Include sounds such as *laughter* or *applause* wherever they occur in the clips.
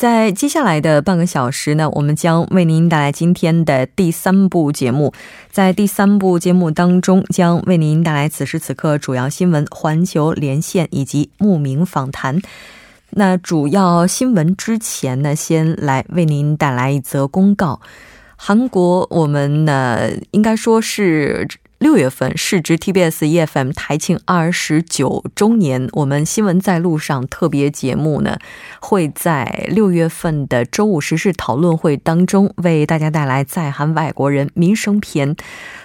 在接下来的半个小时呢，我们将为您带来今天的第三部节目。在第三部节目当中，将为您带来此时此刻主要新闻、环球连线以及慕名访谈。那主要新闻之前呢，先来为您带来一则公告。韩国，我们呢应该说是六月份市值 TBS EFM 台庆二十九周年，我们新闻在路上特别节目呢会在六月份的周五时事讨论会当中为大家带来在韩外国人民生篇。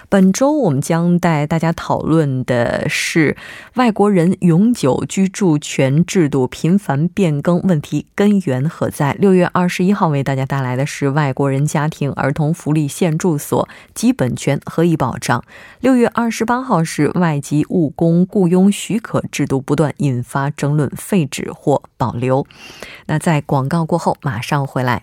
本周我们将带大家讨论的是外国人永久居住权制度频繁变更问题根源何在？六月二十一号为大家带来的是外国人家庭儿童福利现住所基本权何以保障？六月二十八号是外籍务工雇佣许可制度不断引发争论，废止或保留？那在广告过后马上回来。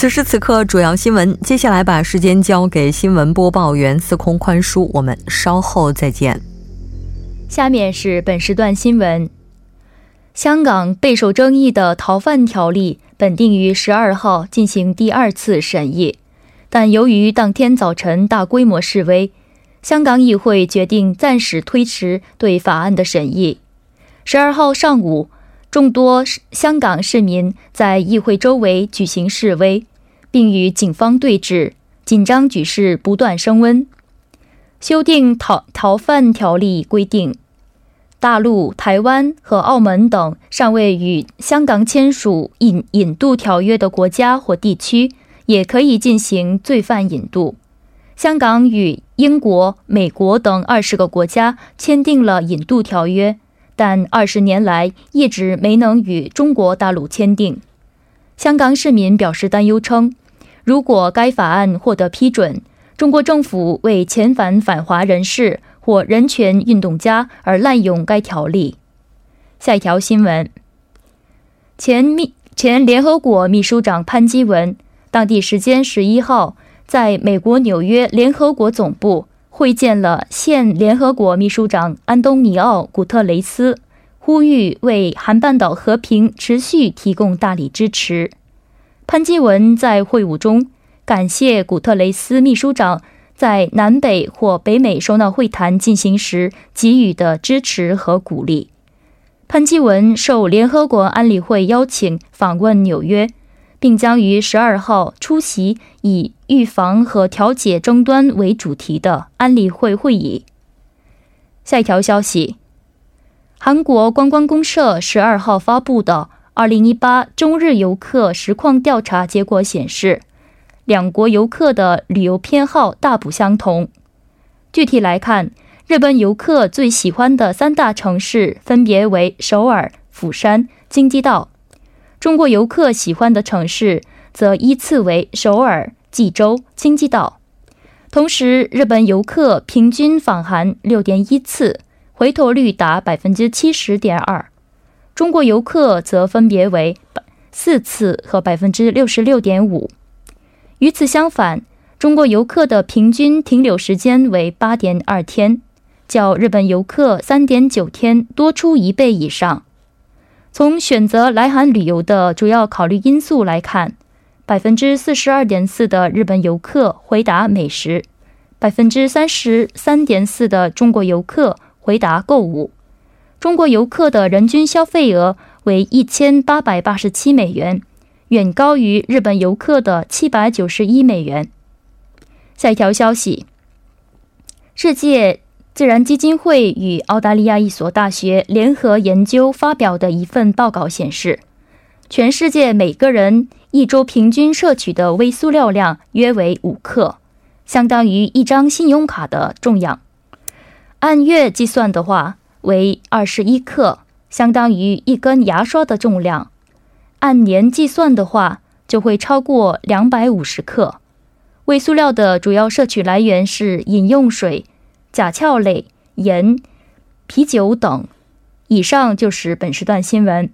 此时此刻，主要新闻。接下来把时间交给新闻播报员司空宽叔，我们稍后再见。下面是本时段新闻：香港备受争议的逃犯条例本定于十二号进行第二次审议，但由于当天早晨大规模示威，香港议会决定暂时推迟对法案的审议。十二号上午，众多香港市民在议会周围举行示威。并与警方对峙，紧张局势不断升温。修订逃逃犯条例规定，大陆、台湾和澳门等尚未与香港签署引引渡条约的国家或地区，也可以进行罪犯引渡。香港与英国、美国等二十个国家签订了引渡条约，但二十年来一直没能与中国大陆签订。香港市民表示担忧称。如果该法案获得批准，中国政府为遣返反华人士或人权运动家而滥用该条例。下一条新闻：前秘前联合国秘书长潘基文，当地时间十一号在美国纽约联合国总部会见了现联合国秘书长安东尼奥·古特雷斯，呼吁为韩半岛和平持续提供大力支持。潘基文在会晤中感谢古特雷斯秘书长在南北或北美首脑会谈进行时给予的支持和鼓励。潘基文受联合国安理会邀请访问纽约，并将于十二号出席以预防和调解争端为主题的安理会会议。下一条消息：韩国观光公社十二号发布的。二零一八中日游客实况调查结果显示，两国游客的旅游偏好大不相同。具体来看，日本游客最喜欢的三大城市分别为首尔、釜山、京畿道；中国游客喜欢的城市则依次为首尔、济州、京畿道。同时，日本游客平均访韩六点一次，回头率达百分之七十点二。中国游客则分别为四次和百分之六十六点五。与此相反，中国游客的平均停留时间为八点二天，较日本游客三点九天多出一倍以上。从选择来韩旅游的主要考虑因素来看，百分之四十二点四的日本游客回答美食，百分之三十三点四的中国游客回答购物。中国游客的人均消费额为一千八百八十七美元，远高于日本游客的七百九十一美元。下一条消息：世界自然基金会与澳大利亚一所大学联合研究发表的一份报告显示，全世界每个人一周平均摄取的微塑料量约为五克，相当于一张信用卡的重量。按月计算的话，为二十一克，相当于一根牙刷的重量；按年计算的话，就会超过两百五十克。微塑料的主要摄取来源是饮用水、甲壳类、盐、啤酒等。以上就是本时段新闻。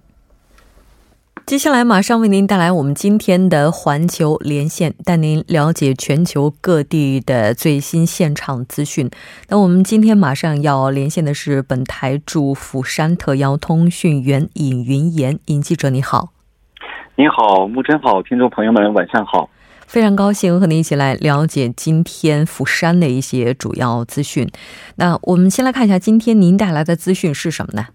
接下来马上为您带来我们今天的环球连线，带您了解全球各地的最新现场资讯。那我们今天马上要连线的是本台驻釜山特邀通讯员尹云岩，尹记者你好。你好，木真好，听众朋友们晚上好。非常高兴和您一起来了解今天釜山的一些主要资讯。那我们先来看一下今天您带来的资讯是什么呢？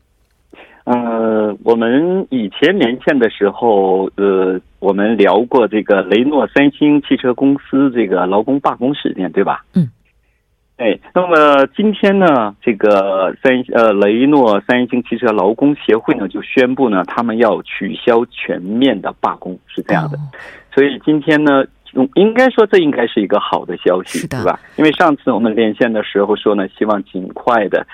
呃，我们以前连线的时候，呃，我们聊过这个雷诺三星汽车公司这个劳工罢工事件，对吧？嗯。哎，那么今天呢，这个三呃雷诺三星汽车劳工协会呢就宣布呢，他们要取消全面的罢工，是这样的。所以今天呢，应该说这应该是一个好的消息，对吧？因为上次我们连线的时候说呢，希望尽快的。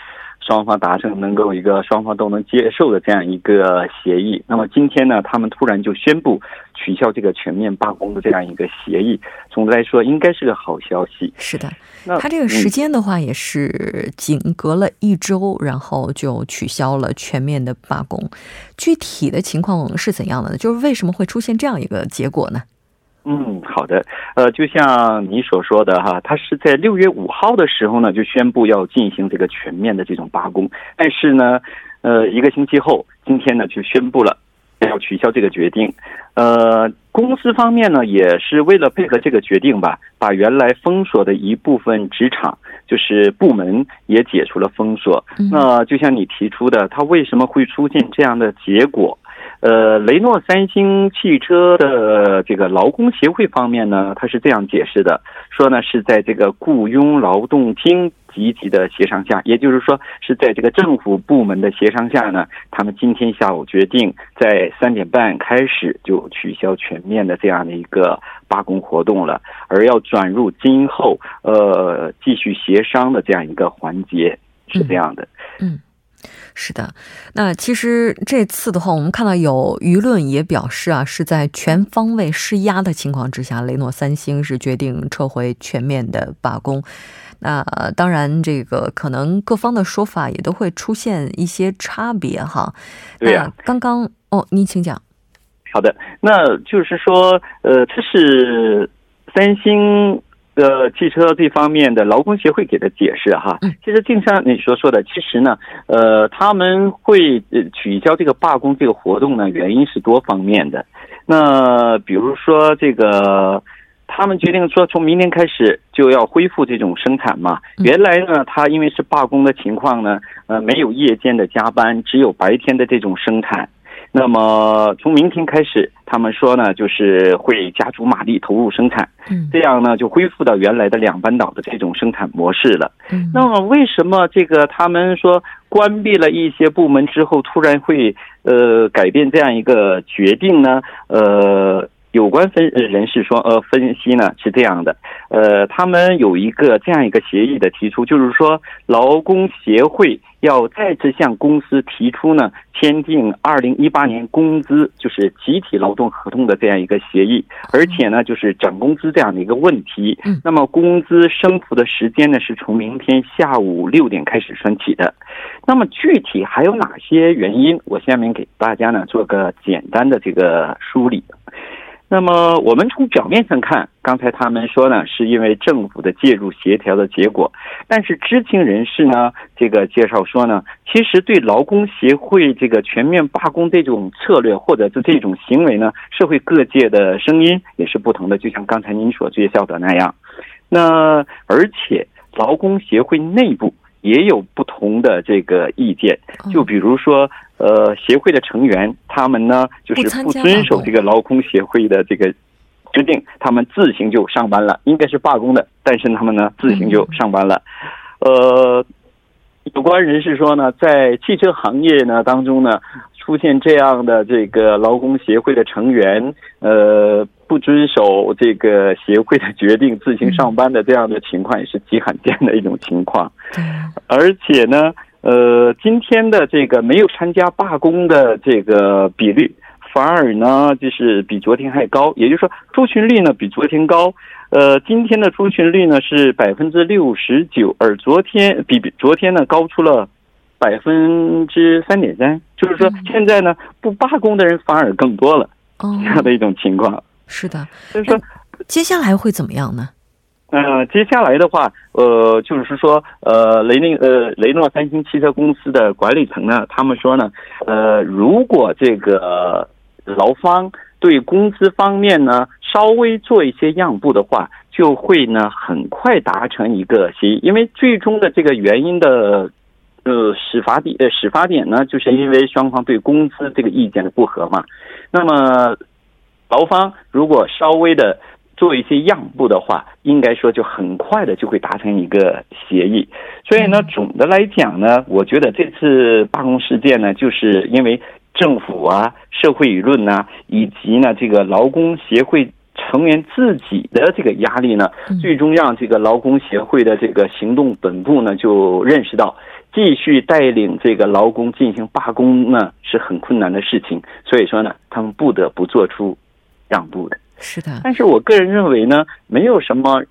双方达成能够一个双方都能接受的这样一个协议。那么今天呢，他们突然就宣布取消这个全面罢工的这样一个协议。总的来说，应该是个好消息。是的，那他这个时间的话，也是仅隔了一周，然后就取消了全面的罢工。具体的情况是怎样的呢？就是为什么会出现这样一个结果呢？嗯，好的，呃，就像你所说的哈，他是在六月五号的时候呢，就宣布要进行这个全面的这种罢工，但是呢，呃，一个星期后，今天呢就宣布了要取消这个决定，呃，公司方面呢也是为了配合这个决定吧，把原来封锁的一部分职场就是部门也解除了封锁。那就像你提出的，他为什么会出现这样的结果？呃，雷诺三星汽车的这个劳工协会方面呢，他是这样解释的，说呢是在这个雇佣劳动厅积极的协商下，也就是说是在这个政府部门的协商下呢，他们今天下午决定在三点半开始就取消全面的这样的一个罢工活动了，而要转入今后呃继续协商的这样一个环节，是这样的，嗯。是的，那其实这次的话，我们看到有舆论也表示啊，是在全方位施压的情况之下，雷诺三星是决定撤回全面的罢工。那当然，这个可能各方的说法也都会出现一些差别哈。对呀，刚刚哦，您请讲。好的，那就是说，呃，这是三星。呃，汽车这方面的劳工协会给的解释哈，其实就像你所说的，其实呢，呃，他们会取消这个罢工这个活动呢，原因是多方面的。那比如说这个，他们决定说从明天开始就要恢复这种生产嘛。原来呢，他因为是罢工的情况呢，呃，没有夜间的加班，只有白天的这种生产。那么从明天开始，他们说呢，就是会加足马力投入生产，这样呢就恢复到原来的两班倒的这种生产模式了。那么为什么这个他们说关闭了一些部门之后，突然会呃改变这样一个决定呢？呃。有关分人士说，呃，分析呢是这样的，呃，他们有一个这样一个协议的提出，就是说劳工协会要再次向公司提出呢，签订二零一八年工资就是集体劳动合同的这样一个协议，而且呢就是涨工资这样的一个问题。那么工资升幅的时间呢是从明天下午六点开始算起的。那么具体还有哪些原因？我下面给大家呢做个简单的这个梳理。那么我们从表面上看，刚才他们说呢，是因为政府的介入协调的结果。但是知情人士呢，这个介绍说呢，其实对劳工协会这个全面罢工这种策略或者是这种行为呢，社会各界的声音也是不同的。就像刚才您所介绍的那样，那而且劳工协会内部也有不同。的这个意见。就比如说，呃，协会的成员他们呢，就是不遵守这个劳工协会的这个决定，他们自行就上班了，应该是罢工的，但是他们呢自行就上班了。呃，有关人士说呢，在汽车行业呢当中呢。出现这样的这个劳工协会的成员，呃，不遵守这个协会的决定自行上班的这样的情况，也是极罕见的一种情况。而且呢，呃，今天的这个没有参加罢工的这个比率，反而呢就是比昨天还高。也就是说，出勤率呢比昨天高。呃，今天的出勤率呢是百分之六十九，而昨天比比昨天呢高出了。百分之三点三，就是说现在呢，不罢工的人反而更多了，这样的一种情况。是的，就是说接下来会怎么样呢？呃，接下来的话，呃，就是说，呃，雷宁呃雷诺三星汽车公司的管理层呢，他们说呢，呃，如果这个劳方对工资方面呢稍微做一些让步的话，就会呢很快达成一个协议，因为最终的这个原因的。呃，始发点呃，始发点呢，就是因为双方对工资这个意见的不合嘛。那么，劳方如果稍微的做一些让步的话，应该说就很快的就会达成一个协议。所以呢，总的来讲呢，我觉得这次罢工事件呢，就是因为政府啊、社会舆论呐，以及呢这个劳工协会成员自己的这个压力呢，最终让这个劳工协会的这个行动本部呢就认识到。继续带领这个劳工进行罢工呢，是很困难的事情。所以说呢，他们不得不做出让步的。是的，但是我个人认为呢，没有什么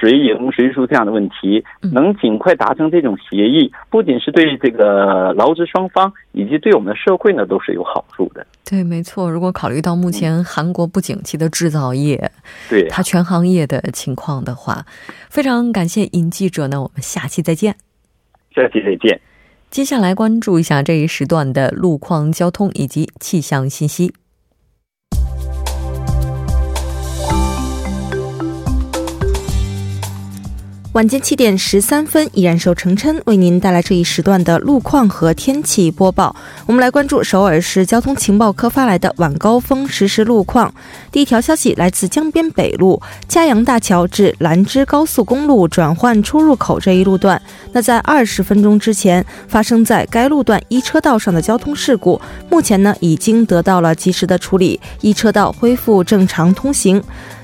谁赢谁输这样的问题。能尽快达成这种协议，不仅是对这个劳资双方，以及对我们的社会呢，都是有好处的。对，没错。如果考虑到目前韩国不景气的制造业，对它全行业的情况的话，非常感谢尹记者呢。我们下期再见。下期再见。接下来关注一下这一时段的路况、交通以及气象信息。晚间七点十三分，依然受程琛为您带来这一时段的路况和天气播报。我们来关注首尔市交通情报科发来的晚高峰实时路况。第一条消息来自江边北路嘉阳大桥至兰芝高速公路转换出入口这一路段，那在二十分钟之前发生在该路段一车道上的交通事故，目前呢已经得到了及时的处理，一车道恢复正常通行。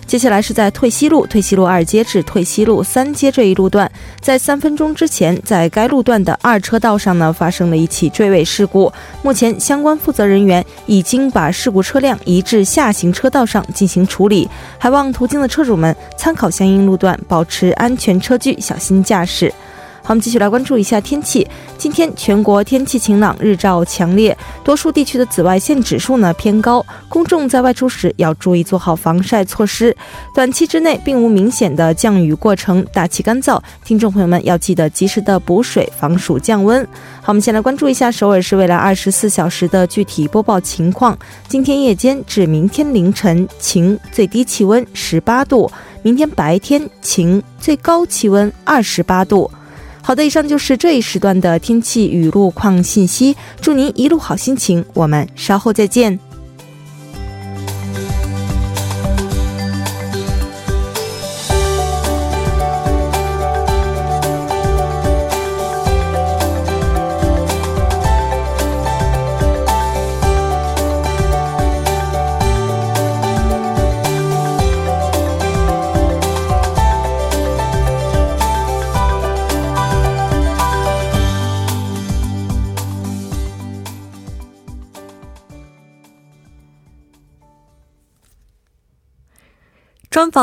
接下来是在退西路退西路二街至退西路三街这一路段，在三分钟之前，在该路段的二车道上呢发生了一起追尾事故。目前相关负责人员已经把事故车辆移至下行车道上进行处理，还望途经的车主们参考相应路段，保持安全车距，小心驾驶。好，我们继续来关注一下天气。今天全国天气晴朗，日照强烈，多数地区的紫外线指数呢偏高，公众在外出时要注意做好防晒措施。短期之内并无明显的降雨过程，大气干燥，听众朋友们要记得及时的补水，防暑降温。好，我们先来关注一下首尔市未来二十四小时的具体播报情况。今天夜间至明天凌晨晴，最低气温十八度；明天白天晴，最高气温二十八度。好的，以上就是这一时段的天气与路况信息。祝您一路好心情，我们稍后再见。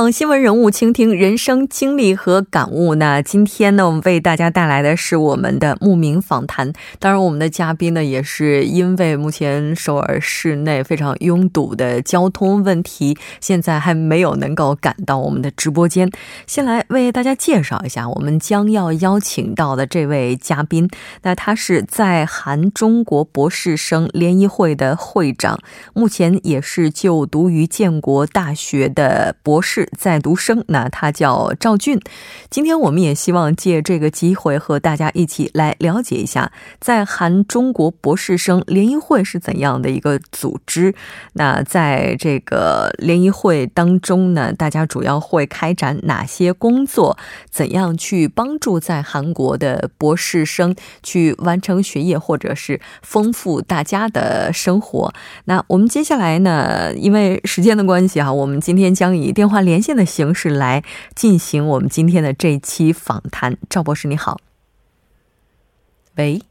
新闻人物，倾听人生经历和感悟。那今天呢，我们为大家带来的是我们的慕名访谈。当然，我们的嘉宾呢，也是因为目前首尔市内非常拥堵的交通问题，现在还没有能够赶到我们的直播间。先来为大家介绍一下我们将要邀请到的这位嘉宾。那他是在韩中国博士生联谊会的会长，目前也是就读于建国大学的。博士在读生，那他叫赵俊。今天我们也希望借这个机会和大家一起来了解一下，在韩中国博士生联谊会是怎样的一个组织。那在这个联谊会当中呢，大家主要会开展哪些工作？怎样去帮助在韩国的博士生去完成学业，或者是丰富大家的生活？那我们接下来呢，因为时间的关系啊，我们今天将以电话联线的形式来进行我们今天的这期访谈。赵博士，你好。喂，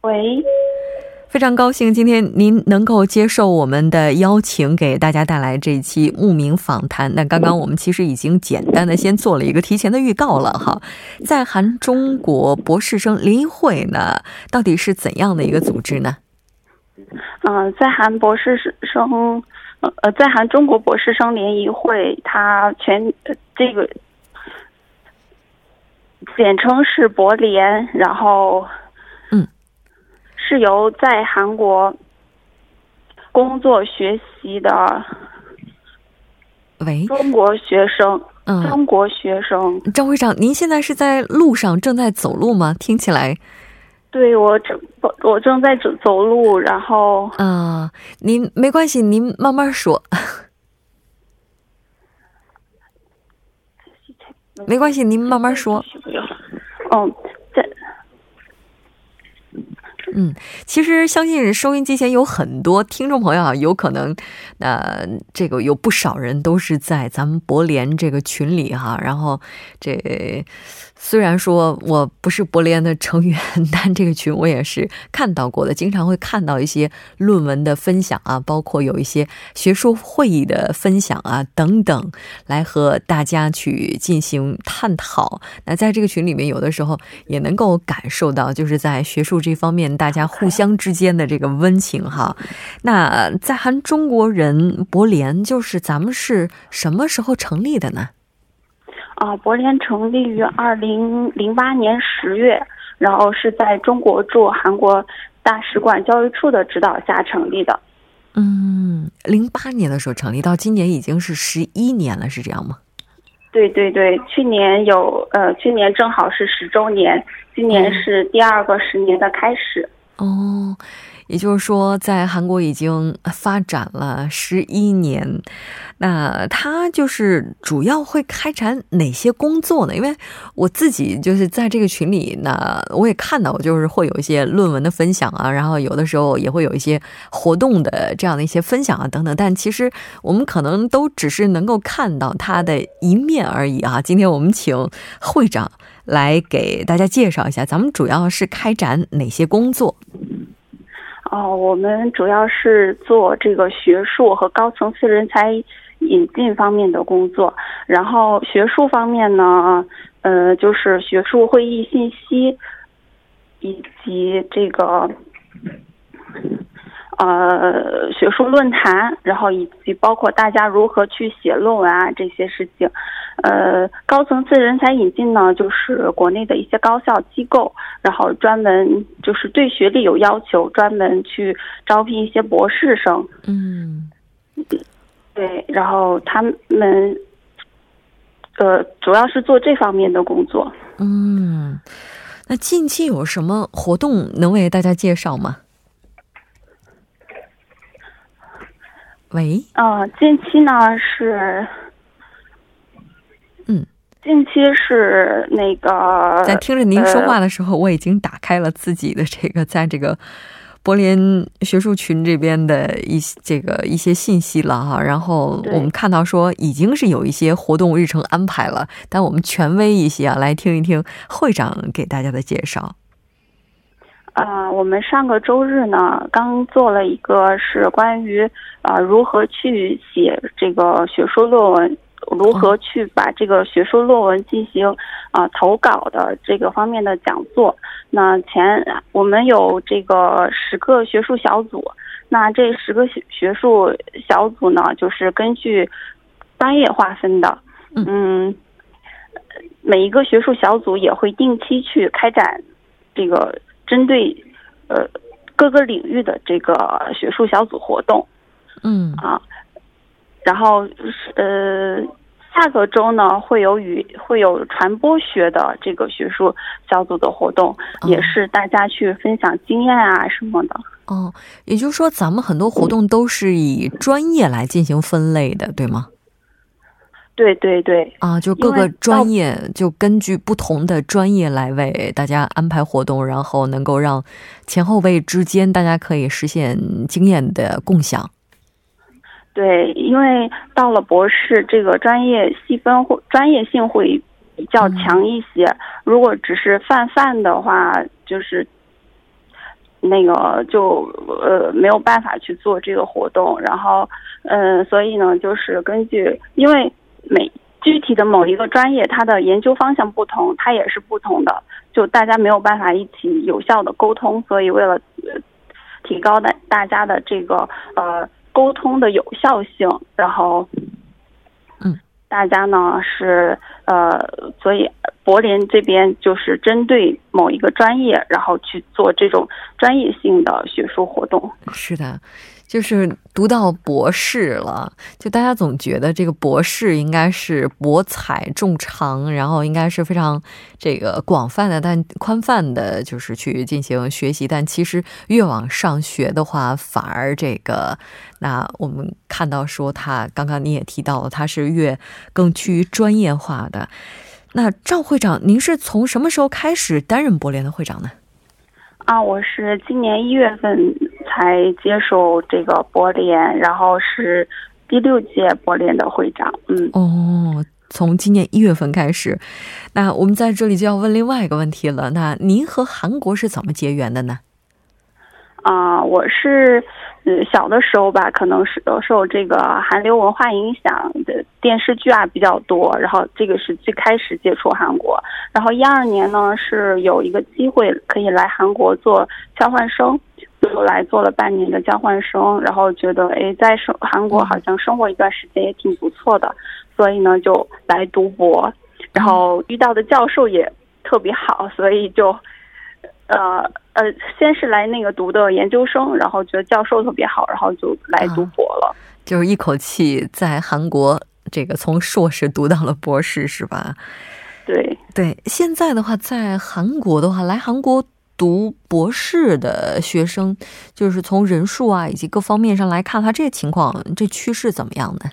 喂。非常高兴今天您能够接受我们的邀请，给大家带来这一期慕名访谈。那刚刚我们其实已经简单的先做了一个提前的预告了哈。在韩中国博士生联谊会呢，到底是怎样的一个组织呢？嗯，在韩博士生呃，在韩中国博士生联谊会，它全这个简称是博联，然后嗯。是由在韩国工作学习的喂中国学生，嗯，中国学生张会长，您现在是在路上正在走路吗？听起来，对我正我正在走走路，然后啊，您 *laughs* 没关系，您慢慢说，没关系，您慢慢说，嗯。嗯，其实相信收音机前有很多听众朋友啊，有可能，呃这个有不少人都是在咱们博联这个群里哈，然后这。虽然说我不是博联的成员，但这个群我也是看到过的，经常会看到一些论文的分享啊，包括有一些学术会议的分享啊等等，来和大家去进行探讨。那在这个群里面，有的时候也能够感受到，就是在学术这方面，大家互相之间的这个温情哈。那在韩中国人博联，就是咱们是什么时候成立的呢？啊，博联成立于二零零八年十月，然后是在中国驻韩国大使馆教育处的指导下成立的。嗯，零八年的时候成立，到今年已经是十一年了，是这样吗？对对对，去年有呃，去年正好是十周年，今年是第二个十年的开始。哦。也就是说，在韩国已经发展了十一年，那他就是主要会开展哪些工作呢？因为我自己就是在这个群里，那我也看到，就是会有一些论文的分享啊，然后有的时候也会有一些活动的这样的一些分享啊等等。但其实我们可能都只是能够看到他的一面而已啊。今天我们请会长来给大家介绍一下，咱们主要是开展哪些工作。哦，我们主要是做这个学术和高层次人才引进方面的工作。然后学术方面呢，呃，就是学术会议信息，以及这个。呃，学术论坛，然后以及包括大家如何去写论文啊这些事情，呃，高层次人才引进呢，就是国内的一些高校机构，然后专门就是对学历有要求，专门去招聘一些博士生。嗯，对，然后他们呃，主要是做这方面的工作。嗯，那近期有什么活动能为大家介绍吗？喂，呃，近期呢是，嗯，近期是那个，在听着您说话的时候，我已经打开了自己的这个，在这个柏林学术群这边的一这个一些信息了哈。然后我们看到说，已经是有一些活动日程安排了，但我们权威一些啊，来听一听会长给大家的介绍。啊，我们上个周日呢，刚做了一个是关于啊如何去写这个学术论文，如何去把这个学术论文进行啊投稿的这个方面的讲座。那前我们有这个十个学术小组，那这十个学学术小组呢，就是根据专业划分的，嗯，每一个学术小组也会定期去开展这个。针对呃各个领域的这个学术小组活动，嗯啊，然后呃，下个周呢会有与会有传播学的这个学术小组的活动，也是大家去分享经验啊什么的。哦，也就是说，咱们很多活动都是以专业来进行分类的，对吗？对对对。啊，就各个专业就根据不同的专业来为大家安排活动，然后能够让前后辈之间大家可以实现经验的共享。对，因为到了博士，这个专业细分或专业性会比较强一些。如果只是泛泛的话，就是那个就呃没有办法去做这个活动。然后，嗯，所以呢，就是根据因为每具体的某一个专业，它的研究方向不同，它也是不同的，就大家没有办法一起有效的沟通。所以，为了提高大大家的这个呃。沟通的有效性，然后，嗯，大家呢是呃，所以柏林这边就是针对某一个专业，然后去做这种专业性的学术活动。是的。就是读到博士了，就大家总觉得这个博士应该是博采众长，然后应该是非常这个广泛的、但宽泛的，就是去进行学习。但其实越往上学的话，反而这个，那我们看到说他刚刚你也提到了，他是越更趋于专业化的。那赵会长，您是从什么时候开始担任博联的会长呢？啊，我是今年一月份才接受这个博联，然后是第六届博联的会长。嗯，哦，从今年一月份开始，那我们在这里就要问另外一个问题了。那您和韩国是怎么结缘的呢？啊，我是。嗯，小的时候吧，可能是受这个韩流文化影响的电视剧啊比较多，然后这个是最开始接触韩国。然后一二年呢，是有一个机会可以来韩国做交换生，就来做了半年的交换生，然后觉得哎，在生韩国好像生活一段时间也挺不错的，所以呢就来读博，然后遇到的教授也特别好，所以就。呃呃，先是来那个读的研究生，然后觉得教授特别好，然后就来读博了。就是一口气在韩国这个从硕士读到了博士，是吧？对对。现在的话，在韩国的话，来韩国读博士的学生，就是从人数啊以及各方面上来看，他这个情况，这趋势怎么样呢？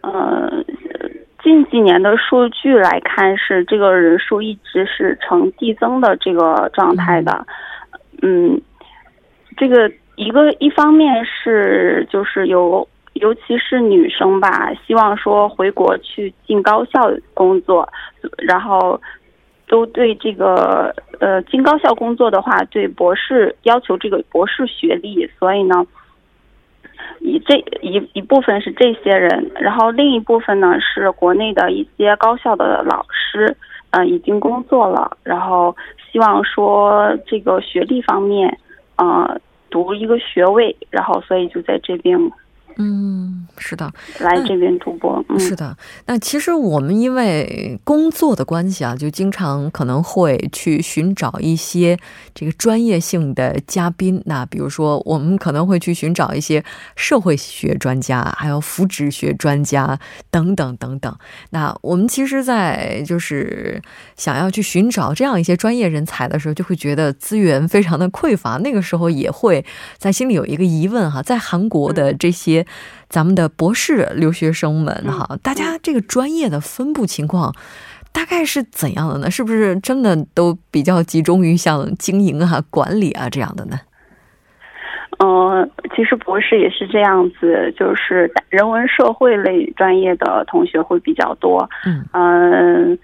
嗯。近几年的数据来看，是这个人数一直是呈递增的这个状态的。嗯，这个一个一方面是就是有，尤其是女生吧，希望说回国去进高校工作，然后都对这个呃进高校工作的话，对博士要求这个博士学历，所以呢。以这一一部分是这些人，然后另一部分呢是国内的一些高校的老师，嗯，已经工作了，然后希望说这个学历方面，呃，读一个学位，然后所以就在这边。嗯，是的，来这边读博。嗯，是的，那其实我们因为工作的关系啊，就经常可能会去寻找一些这个专业性的嘉宾。那比如说，我们可能会去寻找一些社会学专家，还有福祉学专家等等等等。那我们其实，在就是想要去寻找这样一些专业人才的时候，就会觉得资源非常的匮乏。那个时候也会在心里有一个疑问哈，在韩国的这些。咱们的博士留学生们哈，大家这个专业的分布情况大概是怎样的呢？是不是真的都比较集中于像经营啊、管理啊这样的呢？嗯，其实博士也是这样子，就是人文社会类专业的同学会比较多。嗯嗯，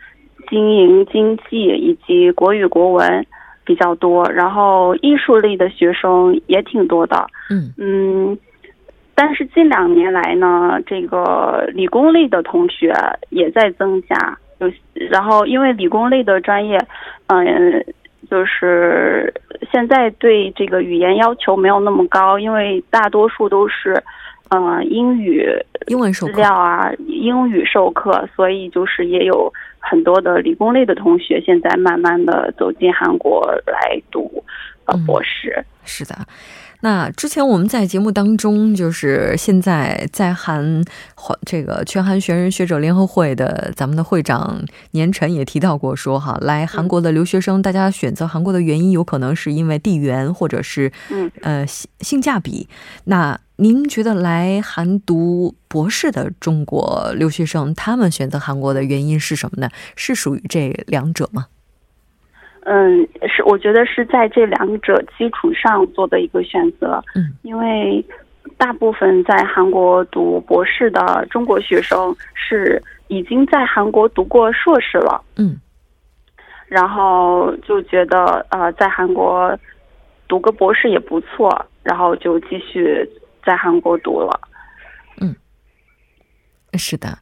经营经济以及国语国文比较多，然后艺术类的学生也挺多的。嗯嗯。但是近两年来呢，这个理工类的同学也在增加，有然后因为理工类的专业，嗯，就是现在对这个语言要求没有那么高，因为大多数都是，嗯，英语英文资料啊，英语授课，所以就是也有很多的理工类的同学现在慢慢的走进韩国来读呃博士。是的。那之前我们在节目当中，就是现在在韩这个全韩学人学者联合会的咱们的会长年晨也提到过，说哈，来韩国的留学生，大家选择韩国的原因有可能是因为地缘或者是嗯呃性性价比。那您觉得来韩读博士的中国留学生，他们选择韩国的原因是什么呢？是属于这两者吗？嗯，是，我觉得是在这两者基础上做的一个选择。嗯，因为大部分在韩国读博士的中国学生是已经在韩国读过硕士了。嗯，然后就觉得呃，在韩国读个博士也不错，然后就继续在韩国读了。嗯，是的。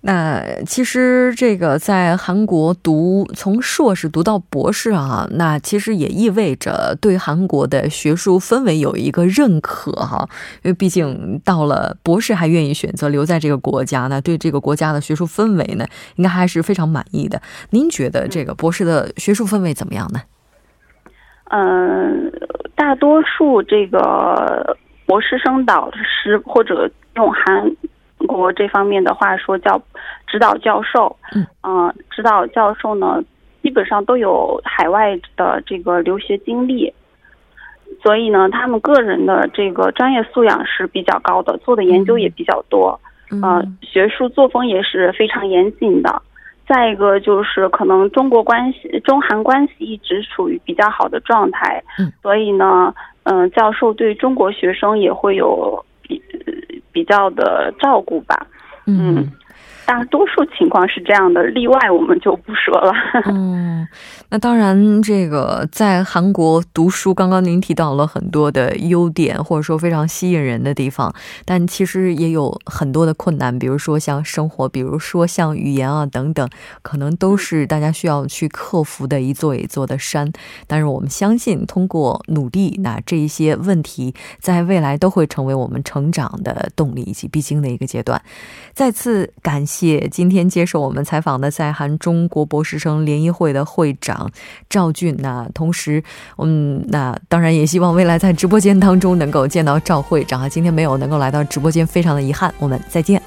那其实这个在韩国读从硕士读到博士啊，那其实也意味着对韩国的学术氛围有一个认可哈，因为毕竟到了博士还愿意选择留在这个国家呢，对这个国家的学术氛围呢，应该还是非常满意的。您觉得这个博士的学术氛围怎么样呢？嗯，大多数这个博士生导师或者用韩。国这方面的话说叫指导教授，嗯，指导教授呢，基本上都有海外的这个留学经历，所以呢，他们个人的这个专业素养是比较高的，做的研究也比较多，嗯，学术作风也是非常严谨的。再一个就是可能中国关系、中韩关系一直处于比较好的状态，嗯，所以呢，嗯，教授对中国学生也会有比。较的照顾吧，嗯。大多数情况是这样的，例外我们就不说了。嗯，*laughs* 那当然，这个在韩国读书，刚刚您提到了很多的优点，或者说非常吸引人的地方，但其实也有很多的困难，比如说像生活，比如说像语言啊等等，可能都是大家需要去克服的一座一座的山。但是我们相信，通过努力，那这一些问题在未来都会成为我们成长的动力以及必经的一个阶段。再次感谢。谢今天接受我们采访的在韩中国博士生联谊会的会长赵俊。那同时，嗯，那当然也希望未来在直播间当中能够见到赵会长啊。今天没有能够来到直播间，非常的遗憾。我们再见。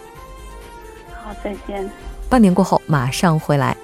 好，再见。半年过后马上回来。